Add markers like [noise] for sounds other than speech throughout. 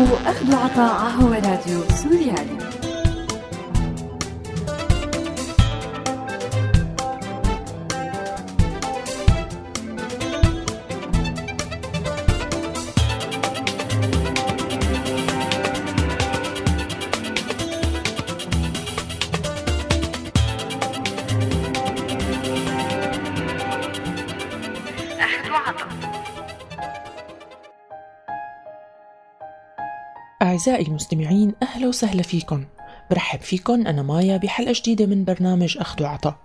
تسمعوا أخذ وعطاء هو راديو سوريالي. أعزائي المستمعين أهلا وسهلا فيكم. برحب فيكم أنا مايا بحلقة جديدة من برنامج أخذ وعطاء.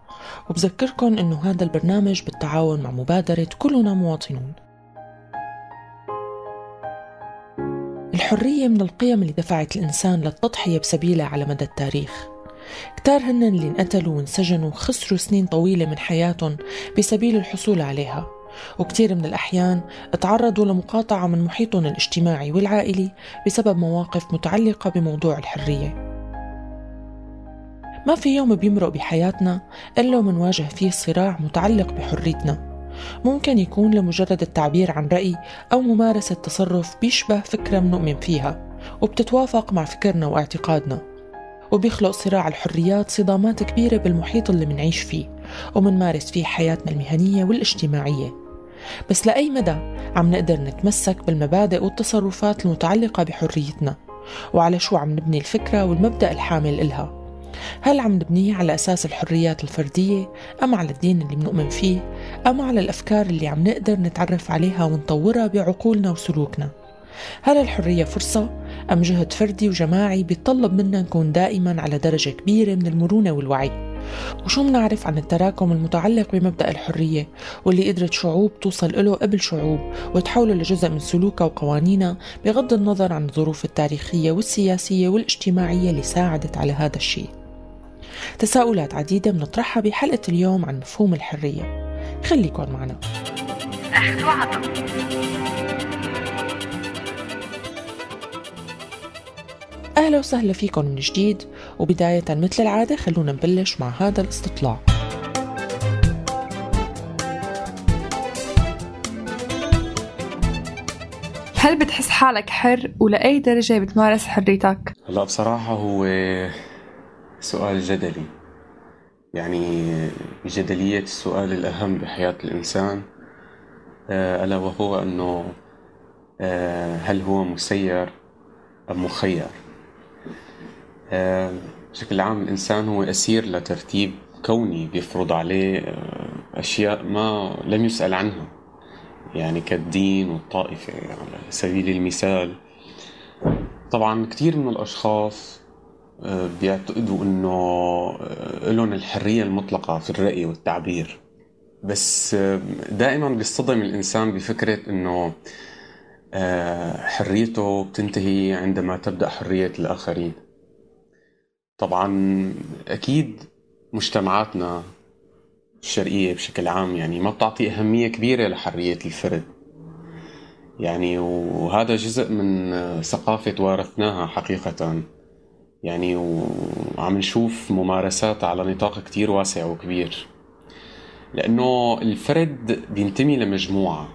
وبذكركم أنه هذا البرنامج بالتعاون مع مبادرة كلنا مواطنون. الحرية من القيم اللي دفعت الإنسان للتضحية بسبيلها على مدى التاريخ. كتار هن اللي انقتلوا وانسجنوا وخسروا سنين طويلة من حياتهم بسبيل الحصول عليها. وكثير من الأحيان تعرضوا لمقاطعة من محيطهم الاجتماعي والعائلي بسبب مواقف متعلقة بموضوع الحرية. ما في يوم بيمرق بحياتنا إلا ومنواجه فيه صراع متعلق بحريتنا. ممكن يكون لمجرد التعبير عن رأي أو ممارسة تصرف بيشبه فكرة منؤمن فيها وبتتوافق مع فكرنا واعتقادنا. وبيخلق صراع الحريات صدامات كبيرة بالمحيط اللي منعيش فيه ومنمارس فيه حياتنا المهنية والاجتماعية. بس لأي مدى عم نقدر نتمسك بالمبادئ والتصرفات المتعلقة بحريتنا؟ وعلى شو عم نبني الفكرة والمبدأ الحامل إلها؟ هل عم نبنيه على أساس الحريات الفردية أم على الدين اللي بنؤمن فيه؟ أم على الأفكار اللي عم نقدر نتعرف عليها ونطورها بعقولنا وسلوكنا؟ هل الحرية فرصة أم جهد فردي وجماعي بيتطلب منا نكون دائما على درجة كبيرة من المرونة والوعي؟ وشو منعرف عن التراكم المتعلق بمبدأ الحرية واللي قدرت شعوب توصل له قبل شعوب وتحوله لجزء من سلوكها وقوانينها بغض النظر عن الظروف التاريخية والسياسية والاجتماعية اللي ساعدت على هذا الشيء. تساؤلات عديدة بنطرحها بحلقة اليوم عن مفهوم الحرية. خليكن معنا. أهلا وسهلا فيكم من جديد. وبداية مثل العادة خلونا نبلش مع هذا الاستطلاع. هل بتحس حالك حر ولأي درجة بتمارس حريتك؟ هلا بصراحة هو سؤال جدلي. يعني جدلية السؤال الأهم بحياة الإنسان آه، ألا وهو أنه آه، هل هو مسير أم مخير؟ بشكل عام الإنسان هو أسير لترتيب كوني بيفرض عليه آه، أشياء ما لم يسأل عنها يعني كالدين والطائفة على سبيل المثال. طبعا كثير من الأشخاص آه، بيعتقدوا إنه لهم الحرية المطلقة في الرأي والتعبير. بس دائما بيصطدم الإنسان بفكرة إنه حريته بتنتهي عندما تبدأ حرية الآخرين. طبعا أكيد مجتمعاتنا الشرقية بشكل عام يعني ما بتعطي أهمية كبيرة لحرية الفرد. يعني وهذا جزء من ثقافة وارثناها حقيقه. يعني وعم نشوف ممارسات على نطاق كتير واسع وكبير. لأنه الفرد بينتمي لمجموعة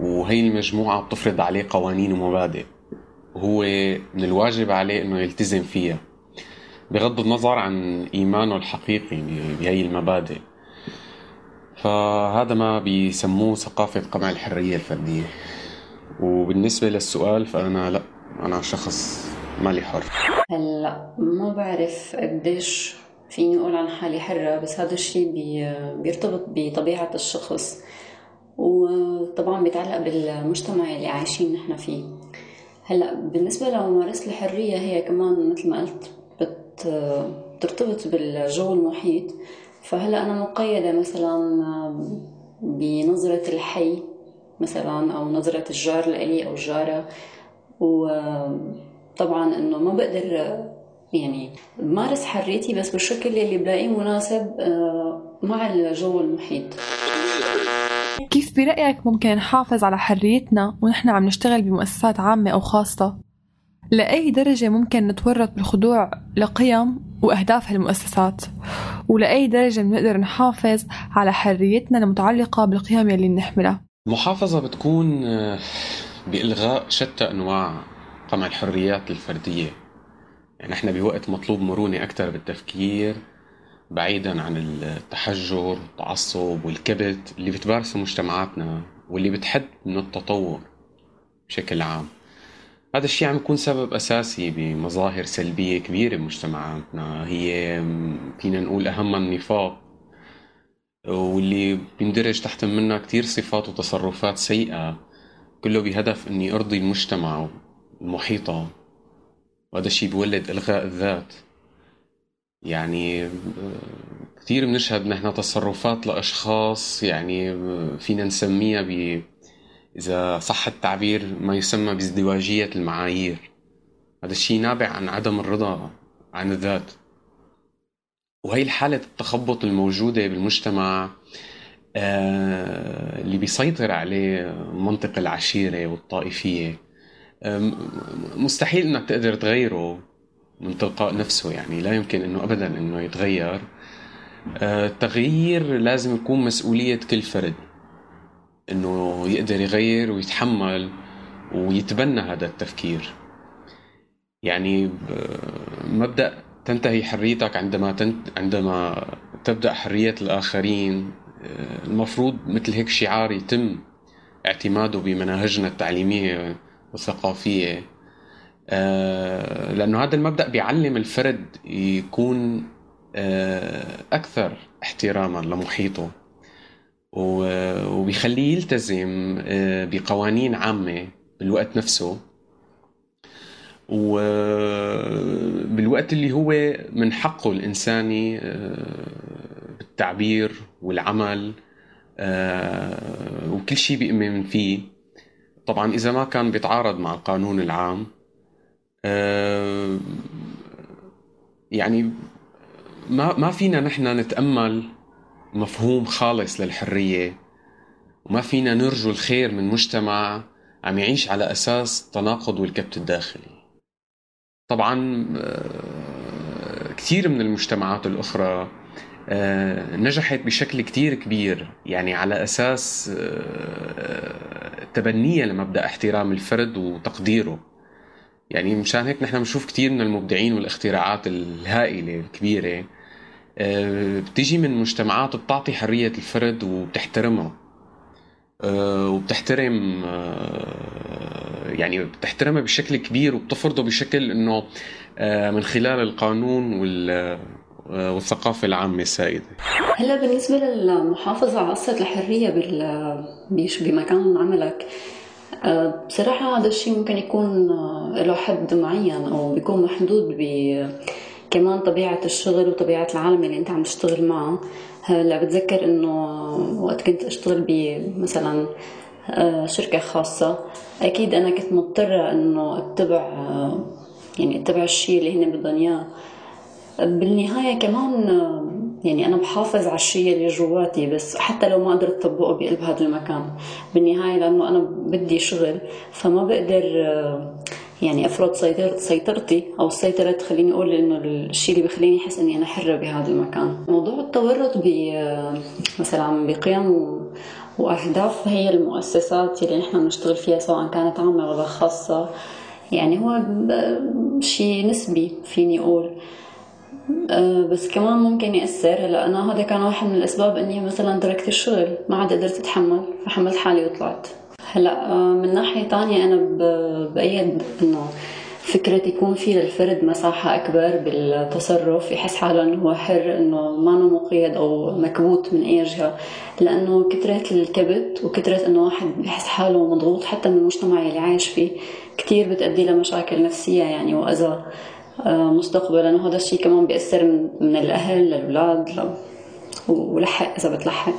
وهي المجموعة بتفرض عليه قوانين ومبادئ. وهو من الواجب عليه إنه يلتزم فيها. بغض النظر عن إيمانه الحقيقي بهي المبادئ. فهذا ما بيسموه ثقافة قمع الحرية الفردية. وبالنسبة للسؤال فأنا لا أنا شخص مالي حر. هلا ما بعرف قديش فيني أقول عن حالي حرة بس هذا الشيء بيرتبط بطبيعة الشخص. وطبعا بيتعلق بالمجتمع اللي عايشين نحن فيه. هلا بالنسبة لممارسة الحرية هي كمان مثل ما قلت بترتبط بالجو المحيط فهلا أنا مقيدة مثلا بنظرة الحي مثلا أو نظرة الجار لإلي أو الجارة وطبعا إنه ما بقدر يعني بمارس حريتي بس بالشكل اللي بلاقيه مناسب آه، مع الجو المحيط كيف برأيك ممكن نحافظ على حريتنا ونحن عم نشتغل بمؤسسات عامة أو خاصة؟ لأي درجة ممكن نتورط بالخضوع لقيم وأهداف هالمؤسسات؟ ولأي درجة بنقدر نحافظ على حريتنا المتعلقة بالقيم اللي بنحملها؟ المحافظة بتكون آه، بإلغاء شتى أنواع قمع الحريات الفردية. يعني إحنا بوقت مطلوب مرونة أكثر بالتفكير بعيدا عن التحجر والتعصب والكبت اللي بتمارسه مجتمعاتنا واللي بتحد من التطور بشكل عام. هذا الشيء عم يكون سبب أساسي بمظاهر سلبية كبيرة بمجتمعاتنا. هي فينا نقول أهمها النفاق واللي بيندرج تحت منها كتير صفات وتصرفات سيئة. كله بهدف إني أرضي المجتمع المحيطة وهذا الشيء بيولد إلغاء الذات. يعني كثير بنشهد نحن تصرفات لأشخاص يعني فينا نسميها ب إذا صح التعبير ما يسمى بازدواجية المعايير. هذا الشيء نابع عن عدم الرضا عن الذات. وهي الحالة التخبط الموجودة بالمجتمع آه، اللي بيسيطر عليه منطق العشيرة والطائفية. مستحيل إنك تقدر تغيره من تلقاء نفسه يعني لا يمكن إنه ابدا إنه يتغير. آه، التغيير لازم يكون مسؤولية كل فرد. إنه يقدر يغير ويتحمل ويتبنى هذا التفكير. يعني مبدأ تنتهي حريتك عندما تنت... عندما تبدأ حرية الآخرين آه، المفروض مثل هيك شعار يتم اعتماده بمناهجنا التعليمية والثقافية. آه، لأنه هذا المبدأ بيعلم الفرد يكون آه، أكثر احتراما لمحيطه. وبيخليه يلتزم بقوانين عامة بالوقت نفسه. وبالوقت اللي هو من حقه الإنساني بالتعبير والعمل وكل شيء بيؤمن فيه. طبعا إذا ما كان بيتعارض مع القانون العام يعني ما ما فينا نحن نتأمل مفهوم خالص للحرية. وما فينا نرجو الخير من مجتمع عم يعيش على أساس التناقض والكبت الداخلي. طبعا كثير من المجتمعات الأخرى آه، نجحت بشكل كتير كبير يعني على أساس آه، تبنية لمبدأ احترام الفرد وتقديره. يعني مشان هيك نحن بنشوف كتير من المبدعين والاختراعات الهائلة الكبيرة آه، بتيجي من مجتمعات بتعطي حرية الفرد وبتحترمها. وبتحترم يعني بتحترمها بشكل كبير وبتفرضه بشكل إنه من خلال القانون وال آه، والثقافة العامة السائدة هلا بالنسبة للمحافظة على قصة الحرية بمكان عملك. آه، بصراحة هذا الشيء ممكن يكون آه، له حد معين أو بيكون محدود ب كمان طبيعة الشغل وطبيعة العالم اللي أنت عم تشتغل معه. هلا بتذكر إنه وقت كنت أشتغل بمثلا شركة خاصة أكيد أنا كنت مضطرة إنه أتبع يعني أتبع الشيء اللي هن بدهم إياه. بالنهاية كمان يعني أنا بحافظ على الشيء اللي جواتي بس حتى لو ما قدرت أطبقه بقلب هذا المكان. بالنهاية لأنه أنا بدي شغل فما بقدر يعني أفرض سيطرتي أو السيطرة تخليني أقول إنه الشيء اللي بخليني أحس إني أنا حرة بهذا المكان. موضوع التورط ب مثلا بقيم وأهداف هي المؤسسات اللي نحن بنشتغل فيها سواء كانت عامة ولا خاصة. يعني هو شيء نسبي فيني أقول. أه، بس كمان ممكن يأثر. هلأ أنا هذا كان واحد من الأسباب إني مثلا تركت الشغل ما عاد قدرت أتحمل فحملت حالي وطلعت. هلا أه، من ناحية تانية أنا بأيد إنه فكرة يكون في للفرد مساحة أكبر بالتصرف يحس حاله إنه هو حر إنه ما مقيد أو مكبوت من أي جهة لأنه كثرة الكبت وكثرة إنه واحد بيحس حاله مضغوط حتى من المجتمع اللي عايش فيه كثير بتأدي لمشاكل نفسية يعني وأذى آه، مستقبلا. وهذا الشيء كمان بيأثر من الأهل للأولاد ولحق إذا بتلحق.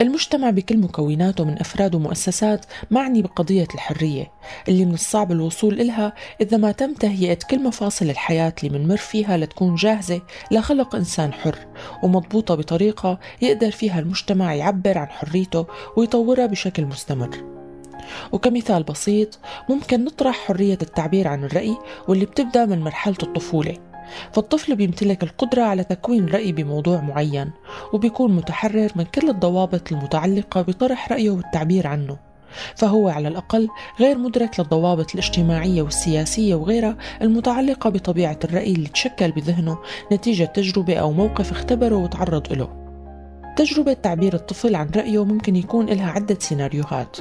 المجتمع بكل مكوناته من أفراد ومؤسسات معني بقضية الحرية اللي من الصعب الوصول إلها إذا ما تم تهيئة كل مفاصل الحياة اللي منمر فيها لتكون جاهزة لخلق إنسان حر ومضبوطة بطريقة يقدر فيها المجتمع يعبر عن حريته ويطورها بشكل مستمر. وكمثال بسيط ممكن نطرح حرية التعبير عن الرأي واللي بتبدأ من مرحلة الطفولة. فالطفل بيمتلك القدرة على تكوين رأي بموضوع معين وبيكون متحرر من كل الضوابط المتعلقة بطرح رأيه والتعبير عنه. فهو على الأقل غير مدرك للضوابط الاجتماعية والسياسية وغيرها المتعلقة بطبيعة الرأي اللي تشكل بذهنه نتيجة تجربة أو موقف اختبره وتعرض له تجربة تعبير الطفل عن رأيه ممكن يكون لها عدة سيناريوهات.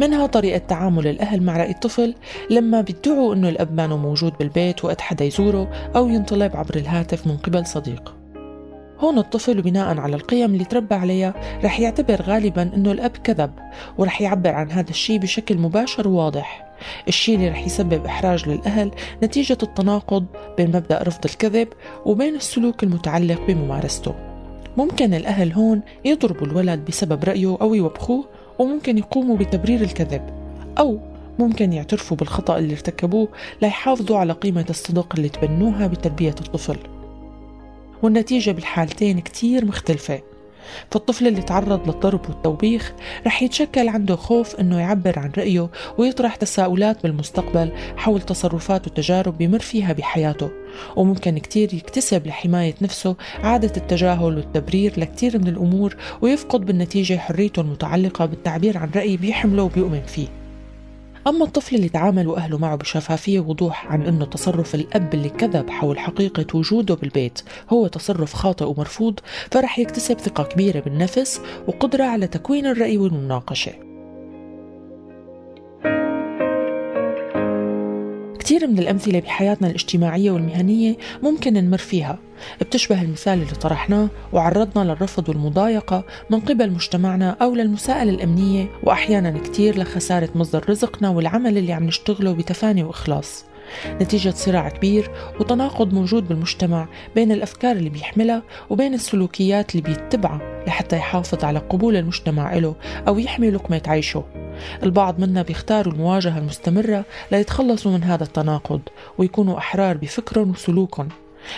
منها طريقة تعامل الأهل مع رأي الطفل لما بيدعوا أنه الأب ما موجود بالبيت وقت حدا يزوره أو ينطلب عبر الهاتف من قبل صديق. هون الطفل بناء على القيم اللي تربى عليها رح يعتبر غالبا إنه الأب كذب ورح يعبر عن هذا الشيء بشكل مباشر وواضح. الشيء اللي رح يسبب إحراج للأهل نتيجة التناقض بين مبدأ رفض الكذب وبين السلوك المتعلق بممارسته. ممكن الأهل هون يضربوا الولد بسبب رأيه أو يوبخوه وممكن يقوموا بتبرير الكذب أو ممكن يعترفوا بالخطأ اللي ارتكبوه ليحافظوا على قيمة الصدق اللي تبنوها بتربية الطفل. والنتيجة بالحالتين كتير مختلفة. فالطفل اللي تعرض للضرب والتوبيخ رح يتشكل عنده خوف إنه يعبر عن رأيه ويطرح تساؤلات بالمستقبل حول تصرفات وتجارب بمر فيها بحياته. وممكن كتير يكتسب لحماية نفسه عادة التجاهل والتبرير لكتير من الأمور ويفقد بالنتيجة حريته المتعلقة بالتعبير عن رأي بيحمله وبيؤمن فيه. أما الطفل اللي تعاملوا أهله معه بشفافية ووضوح عن أنه تصرف الأب اللي كذب حول حقيقة وجوده بالبيت هو تصرف خاطئ ومرفوض فرح يكتسب ثقة كبيرة بالنفس وقدرة على تكوين الرأي والمناقشة. كثير من الأمثلة بحياتنا الاجتماعية والمهنية ممكن نمر فيها. بتشبه المثال اللي طرحناه وعرضنا للرفض والمضايقة من قبل مجتمعنا أو للمساءلة الأمنية وأحيانا كتير لخسارة مصدر رزقنا والعمل اللي عم نشتغله بتفاني وإخلاص. نتيجة صراع كبير وتناقض موجود بالمجتمع بين الأفكار اللي بيحملها وبين السلوكيات اللي بيتبعها لحتى يحافظ على قبول المجتمع له أو يحمي لقمة عيشه. البعض منا بيختاروا المواجهة المستمرة ليتخلصوا من هذا التناقض ويكونوا أحرار بفكرهم وسلوكهم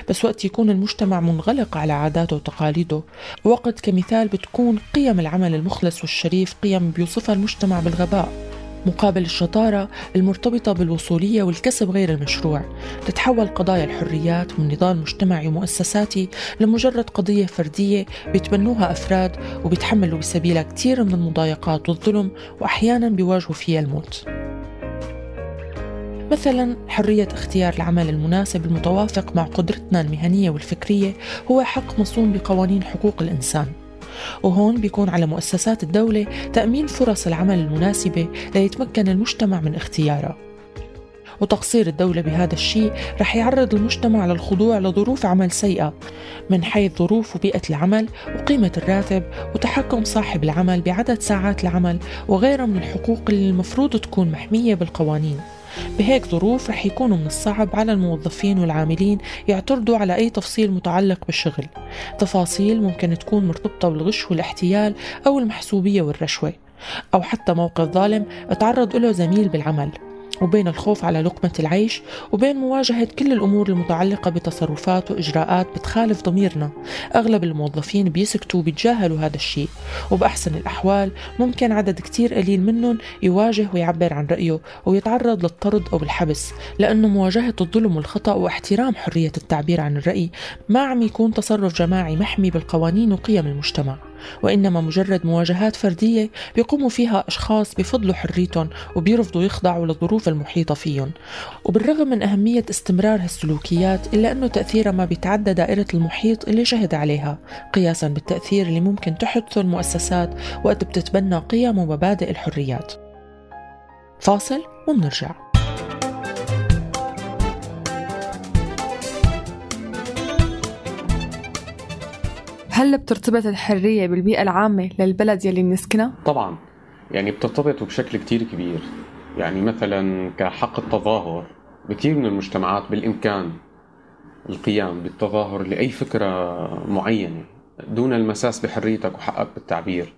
بس وقت يكون المجتمع منغلق على عاداته وتقاليده وقت كمثال بتكون قيم العمل المخلص والشريف قيم بيوصفها المجتمع بالغباء. مقابل الشطارة المرتبطة بالوصولية والكسب غير المشروع. تتحول قضايا الحريات من نضال مجتمعي ومؤسساتي لمجرد قضية فردية بيتبنوها أفراد وبيتحملوا بسبيلها كثير من المضايقات والظلم وأحيانا بيواجهوا فيها الموت. مثلا حرية اختيار العمل المناسب المتوافق مع قدرتنا المهنية والفكرية هو حق مصون بقوانين حقوق الإنسان. وهون بيكون على مؤسسات الدولة تأمين فرص العمل المناسبة ليتمكن المجتمع من اختيارها وتقصير الدولة بهذا الشيء رح يعرض المجتمع للخضوع لظروف عمل سيئة من حيث ظروف وبيئة العمل وقيمة الراتب وتحكم صاحب العمل بعدد ساعات العمل وغيرها من الحقوق اللي المفروض تكون محمية بالقوانين. بهيك ظروف رح يكونوا من الصعب على الموظفين والعاملين يعترضوا على أي تفصيل متعلق بالشغل. تفاصيل ممكن تكون مرتبطة بالغش والاحتيال أو المحسوبية والرشوة. أو حتى موقف ظالم تعرض له زميل بالعمل. وبين الخوف على لقمة العيش وبين مواجهة كل الأمور المتعلقة بتصرفات وإجراءات بتخالف ضميرنا. أغلب الموظفين بيسكتوا وبيتجاهلوا هذا الشيء وبأحسن الأحوال ممكن عدد كتير قليل منهم يواجه ويعبر عن رأيه ويتعرض للطرد أو الحبس لأنه مواجهة الظلم والخطأ واحترام حرية التعبير عن الرأي ما عم يكون تصرف جماعي محمي بالقوانين وقيم المجتمع. وإنما مجرد مواجهات فردية بيقوموا فيها أشخاص بفضلوا حريتهم وبيرفضوا يخضعوا للظروف المحيطة فيهم. وبالرغم من أهمية استمرار هالسلوكيات إلا أنه تأثيرها ما بيتعدى دائرة المحيط اللي شهد عليها قياسا بالتأثير اللي ممكن تحدثه المؤسسات وقت بتتبنى قيم ومبادئ الحريات. فاصل ومنرجع هل بترتبط الحرية بالبيئة العامة للبلد يلي بنسكنها؟ طبعا. يعني بترتبط بشكل كتير كبير. يعني مثلا كحق التظاهر بكثير من المجتمعات بالإمكان القيام بالتظاهر لأي فكرة معينة دون المساس بحريتك وحقك بالتعبير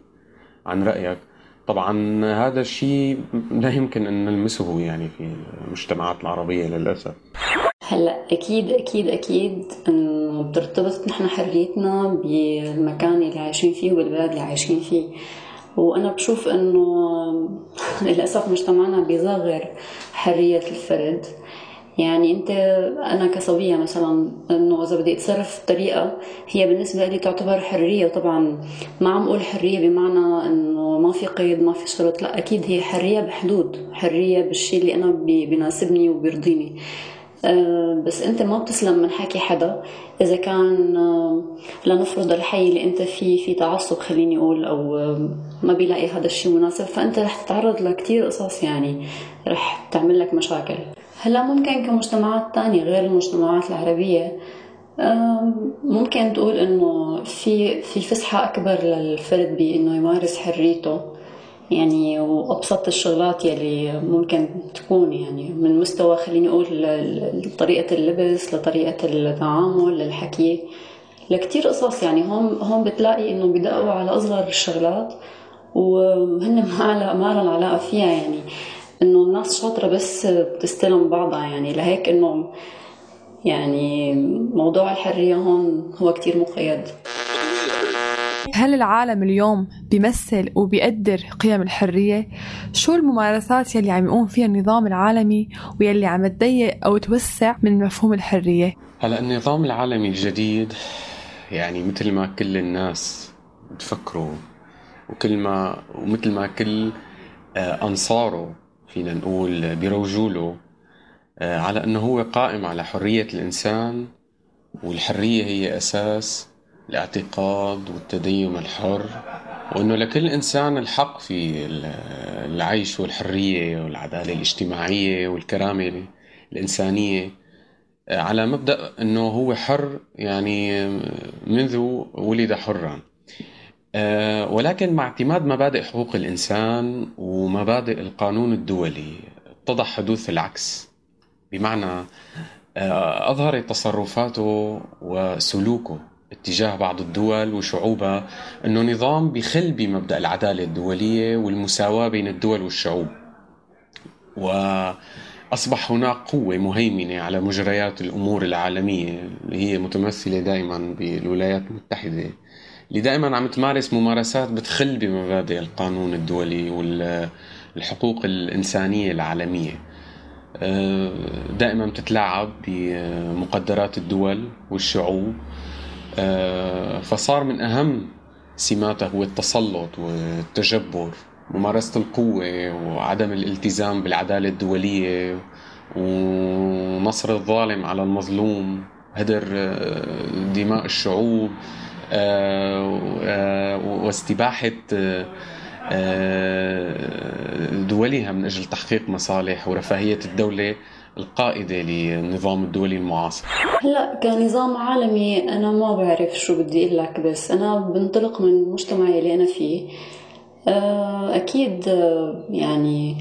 عن رأيك. طبعا هذا الشيء لا يمكن أن نلمسه يعني في المجتمعات العربية للأسف. هلا أكيد أكيد أكيد إنه بترتبط نحن حريتنا بالمكان اللي عايشين فيه والبلد اللي عايشين فيه. وأنا بشوف إنه [laughs] للأسف مجتمعنا بيصغر حرية الفرد. يعني أنت أنا كصبية مثلا إنه إذا بدي أتصرف بطريقة هي بالنسبة لي تعتبر حرية. وطبعا ما عم أقول حرية بمعنى إنه ما في قيد ما في شرط. لا أكيد هي حرية بحدود حرية بالشيء اللي أنا بيناسبني وبيرضيني. بس أنت ما بتسلم من حكي حدا. إذا كان لنفرض الحي اللي أنت فيه في تعصب خليني أقول أو ما بيلاقي هذا الشيء مناسب فأنت رح تتعرض لكتير قصص يعني رح تعمل لك مشاكل. هلا ممكن كمجتمعات تانية غير المجتمعات العربية. ممكن تقول إنه في في فسحة أكبر للفرد بإنه يمارس حريته. يعني وأبسط الشغلات يلي ممكن تكون يعني من مستوى خليني أقول طريقة اللبس لطريقة التعامل للحكي. لكتير قصص يعني هون هون بتلاقي إنه بدقوا على أصغر الشغلات وهن ما ما لهم علاقة فيها يعني. إنه الناس شاطرة بس بتستلم بعضها يعني. لهيك إنه يعني موضوع الحرية هون هو كتير مقيد. [laughs] هل العالم اليوم بيمثل وبيقدر قيم الحرية؟ شو الممارسات يلي عم يقوم فيها النظام العالمي ويلي عم تضيق أو توسع من مفهوم الحرية؟ هلا النظام العالمي الجديد يعني مثل ما كل الناس بتفكروا وكل ما ومثل ما كل أنصاره فينا نقول بيروجوا آه، على إنه هو قائم على حرية الإنسان والحرية هي أساس الاعتقاد والتدين الحر وإنه لكل إنسان الحق في العيش والحرية والعدالة الاجتماعية والكرامة الإنسانية. آه، على مبدأ إنه هو حر يعني منذ ولد حرا. آه، ولكن مع اعتماد مبادئ حقوق الإنسان ومبادئ القانون الدولي اتضح حدوث العكس. بمعنى آه، أظهرت تصرفاته وسلوكه. اتجاه بعض الدول وشعوبها أنه نظام بخل بمبدأ العدالة الدولية والمساواة بين الدول والشعوب. وأصبح هناك قوة مهيمنة على مجريات الأمور العالمية اللي هي متمثلة دائما بالولايات المتحدة اللي دائما عم تمارس ممارسات بتخل بمبادئ القانون الدولي والحقوق الإنسانية العالمية. آه، دائما بتتلاعب بمقدرات الدول والشعوب. فصار من أهم سماتها هو التسلط والتجبر ممارسة القوة وعدم الالتزام بالعدالة الدولية ونصر الظالم على المظلوم هدر آه، دماء الشعوب آه، آه، واستباحة آه، دولها من أجل تحقيق مصالح ورفاهية الدولة. القائدة للنظام الدولي المعاصر. هلا كنظام عالمي أنا ما بعرف شو بدي أقول لك بس أنا بنطلق من المجتمع اللي أنا فيه. أكيد يعني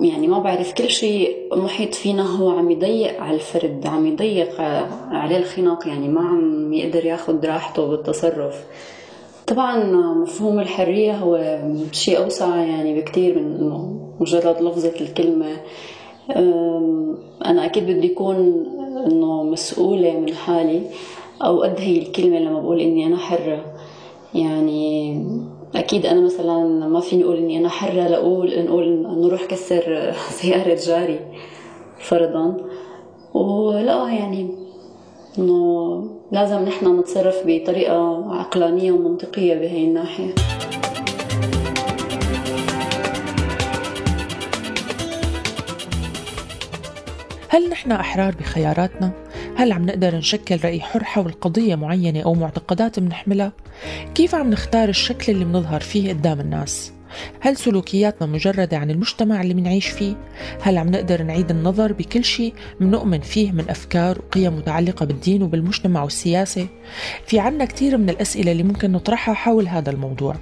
يعني ما بعرف كل شيء محيط فينا هو عم يضيق على الفرد عم يضيق عليه الخناق يعني ما عم يقدر ياخد راحته بالتصرف. طبعا مفهوم الحرية هو شيء أوسع يعني بكتير من مجرد لفظة الكلمة. أنا أكيد بدي أكون إنه مسؤولة من حالي أو قد هي الكلمة لما بقول إني أنا حرة. يعني أكيد أنا مثلا ما فيني أقول إني أنا حرة لأقول نقول نروح كسر [laughs] سيارة جاري فرضا. ولا يعني إنه لازم نحن نتصرف بطريقة عقلانية ومنطقية بهي الناحية. هل نحن أحرار بخياراتنا؟ هل عم نقدر نشكل رأي حر حول قضية معينة أو معتقدات بنحملها؟ كيف عم نختار الشكل اللي بنظهر فيه قدام الناس؟ هل سلوكياتنا مجردة عن المجتمع اللي منعيش فيه؟ هل عم نقدر نعيد النظر بكل شيء منؤمن فيه من أفكار وقيم متعلقة بالدين وبالمجتمع والسياسة؟ في عنا كثير من الأسئلة اللي ممكن نطرحها حول هذا الموضوع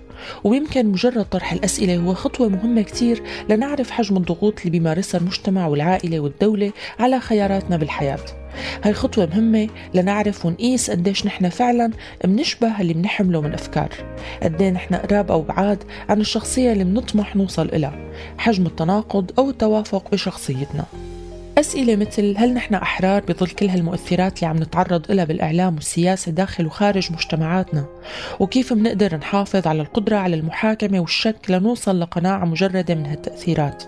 ويمكن مجرد طرح الأسئلة هو خطوة مهمة كثير لنعرف حجم الضغوط اللي بيمارسها المجتمع والعائلة والدولة على خياراتنا بالحياة هاي خطوة مهمة لنعرف ونقيس قديش نحن فعلا منشبه اللي بنحمله من أفكار. قديه نحن قراب أو بعاد عن الشخصية اللي بنطمح نوصل إلها حجم التناقض أو التوافق بشخصيتنا. أسئلة مثل هل نحن أحرار بظل كل هالمؤثرات اللي عم نتعرض لها بالإعلام والسياسة داخل وخارج مجتمعاتنا؟ وكيف منقدر نحافظ على القدرة على المحاكمة والشك لنوصل لقناعة مجردة من هالتأثيرات؟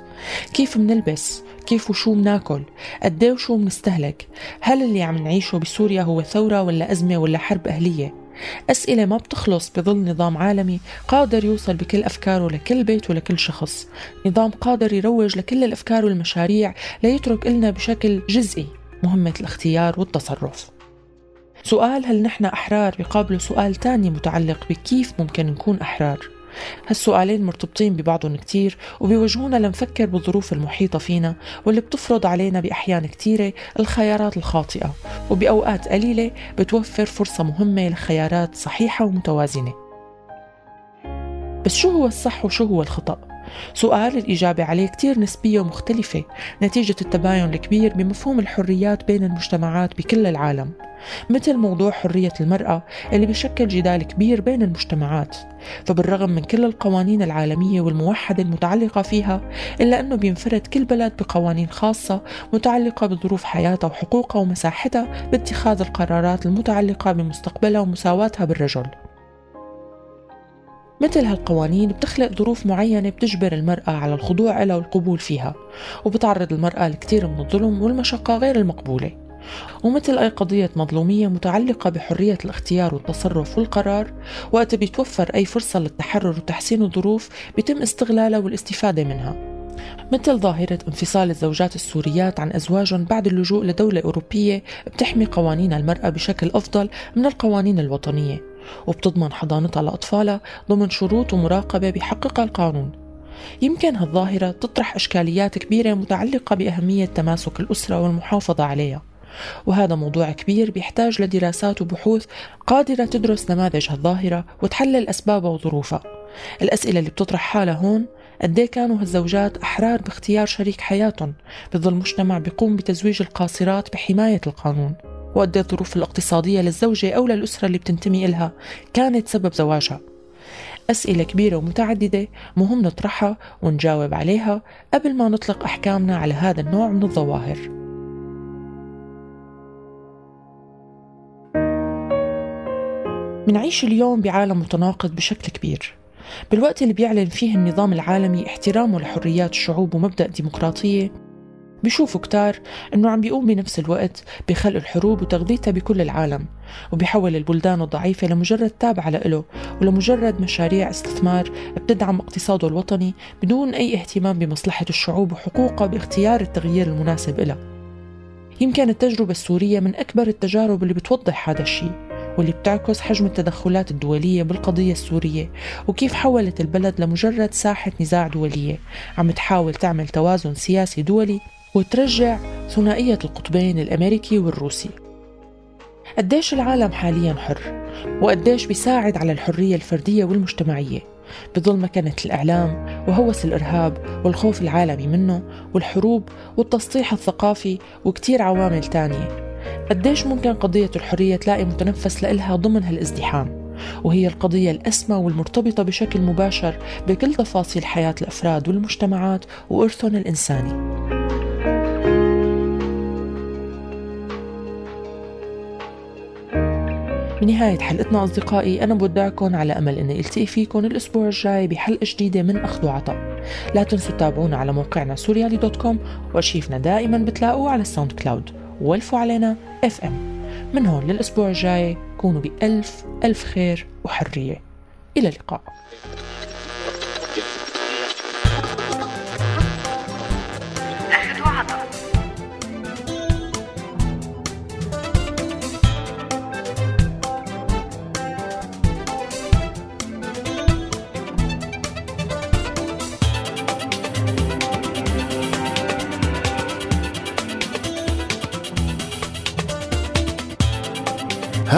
كيف منلبس؟ كيف وشو مناكل؟ قد وشو منستهلك؟ هل اللي عم نعيشه بسوريا هو ثورة ولا أزمة ولا حرب أهلية؟ أسئلة ما بتخلص بظل نظام عالمي قادر يوصل بكل أفكاره لكل بيت ولكل شخص. نظام قادر يروج لكل الأفكار والمشاريع ليترك إلنا بشكل جزئي مهمة الاختيار والتصرف. سؤال هل نحن أحرار بقابله سؤال تاني متعلق بكيف ممكن نكون أحرار؟ هالسؤالين مرتبطين ببعضهم كتير وبيوجهونا لنفكر بالظروف المحيطة فينا واللي بتفرض علينا بأحيان كتيرة الخيارات الخاطئة وبأوقات قليلة بتوفر فرصة مهمة لخيارات صحيحة ومتوازنة بس شو هو الصح وشو هو الخطأ؟ سؤال الإجابة عليه كتير نسبية ومختلفة نتيجة التباين الكبير بمفهوم الحريات بين المجتمعات بكل العالم مثل موضوع حرية المرأة اللي بيشكل جدال كبير بين المجتمعات. فبالرغم من كل القوانين العالمية والموحدة المتعلقة فيها إلا أنه بينفرد كل بلد بقوانين خاصة متعلقة بظروف حياتها وحقوقها ومساحتها باتخاذ القرارات المتعلقة بمستقبلها ومساواتها بالرجل. مثل هالقوانين بتخلق ظروف معينة بتجبر المرأة على الخضوع لها والقبول فيها وبتعرض المرأة لكثير من الظلم والمشقة غير المقبولة. ومثل أي قضية مظلومية متعلقة بحرية الاختيار والتصرف والقرار وقت بيتوفر أي فرصة للتحرر وتحسين الظروف بيتم استغلالها والاستفادة منها. مثل ظاهرة انفصال الزوجات السوريات عن أزواجهم بعد اللجوء لدولة أوروبية بتحمي قوانين المرأة بشكل أفضل من القوانين الوطنية. وبتضمن حضانتها لأطفالها ضمن شروط ومراقبة بيحققها القانون. يمكن هالظاهرة تطرح إشكاليات كبيرة متعلقة بأهمية تماسك الأسرة والمحافظة عليها وهذا موضوع كبير بيحتاج لدراسات وبحوث قادرة تدرس نماذج هالظاهرة وتحلل أسبابها وظروفها. الأسئلة اللي بتطرح حالها هون قد إيه كانوا هالزوجات أحرار باختيار شريك حياتهم بظل مجتمع بيقوم بتزويج القاصرات بحماية القانون؟ وقد الظروف الاقتصادية للزوجة أو للأسرة اللي بتنتمي إلها. كانت سبب زواجها. أسئلة كبيرة ومتعددة مهم نطرحها ونجاوب عليها قبل ما نطلق أحكامنا على هذا النوع من الظواهر. منعيش اليوم بعالم متناقض بشكل كبير. بالوقت اللي بيعلن فيه النظام العالمي احترامه لحريات الشعوب ومبدأ ديمقراطية بيشوفوا كتار إنه عم بيقوم بنفس الوقت بخلق الحروب وتغذيتها بكل العالم وبيحول البلدان الضعيفة لمجرد تابعة له ولمجرد مشاريع استثمار بتدعم اقتصاده الوطني بدون أي اهتمام بمصلحة الشعوب وحقوقها باختيار التغيير المناسب لها يمكن التجربة السورية من أكبر التجارب اللي بتوضح هذا الشيء واللي بتعكس حجم التدخلات الدولية بالقضية السورية وكيف حولت البلد لمجرد ساحة نزاع دولية. عم تحاول تعمل توازن سياسي دولي وترجع ثنائية القطبين الأمريكي والروسي. قديش العالم حاليا حر وقديش بيساعد على الحرية الفردية والمجتمعية بظل مكانة الإعلام وهوس الإرهاب والخوف العالمي منه والحروب والتسطيح الثقافي وكتير عوامل تانية. قديش ممكن قضية الحرية تلاقي متنفس لإلها ضمن هالازدحام؟ وهي القضية الأسمى والمرتبطة بشكل مباشر بكل تفاصيل حياة الأفراد والمجتمعات وإرثهم الإنساني. بنهاية حلقتنا أصدقائي أنا بودعكم على أمل أني ألتقي فيكم الأسبوع الجاي بحلقة جديدة من أخذ وعطاء. لا تنسوا تتابعونا على موقعنا سوريالي dot com وأرشيفنا دائما بتلاقوه على الساوند كلاود. وألف وان FM من هون للأسبوع الجاي كونوا بألف ألف خير وحرية. إلى اللقاء.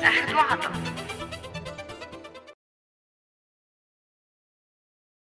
وعطا